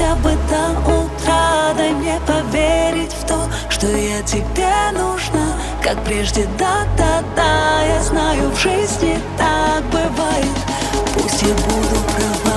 до утра Дай мне поверить в то, что я тебе нужна. Как прежде, да-да-да Я знаю, в жизни так бывает. Пусть я буду права.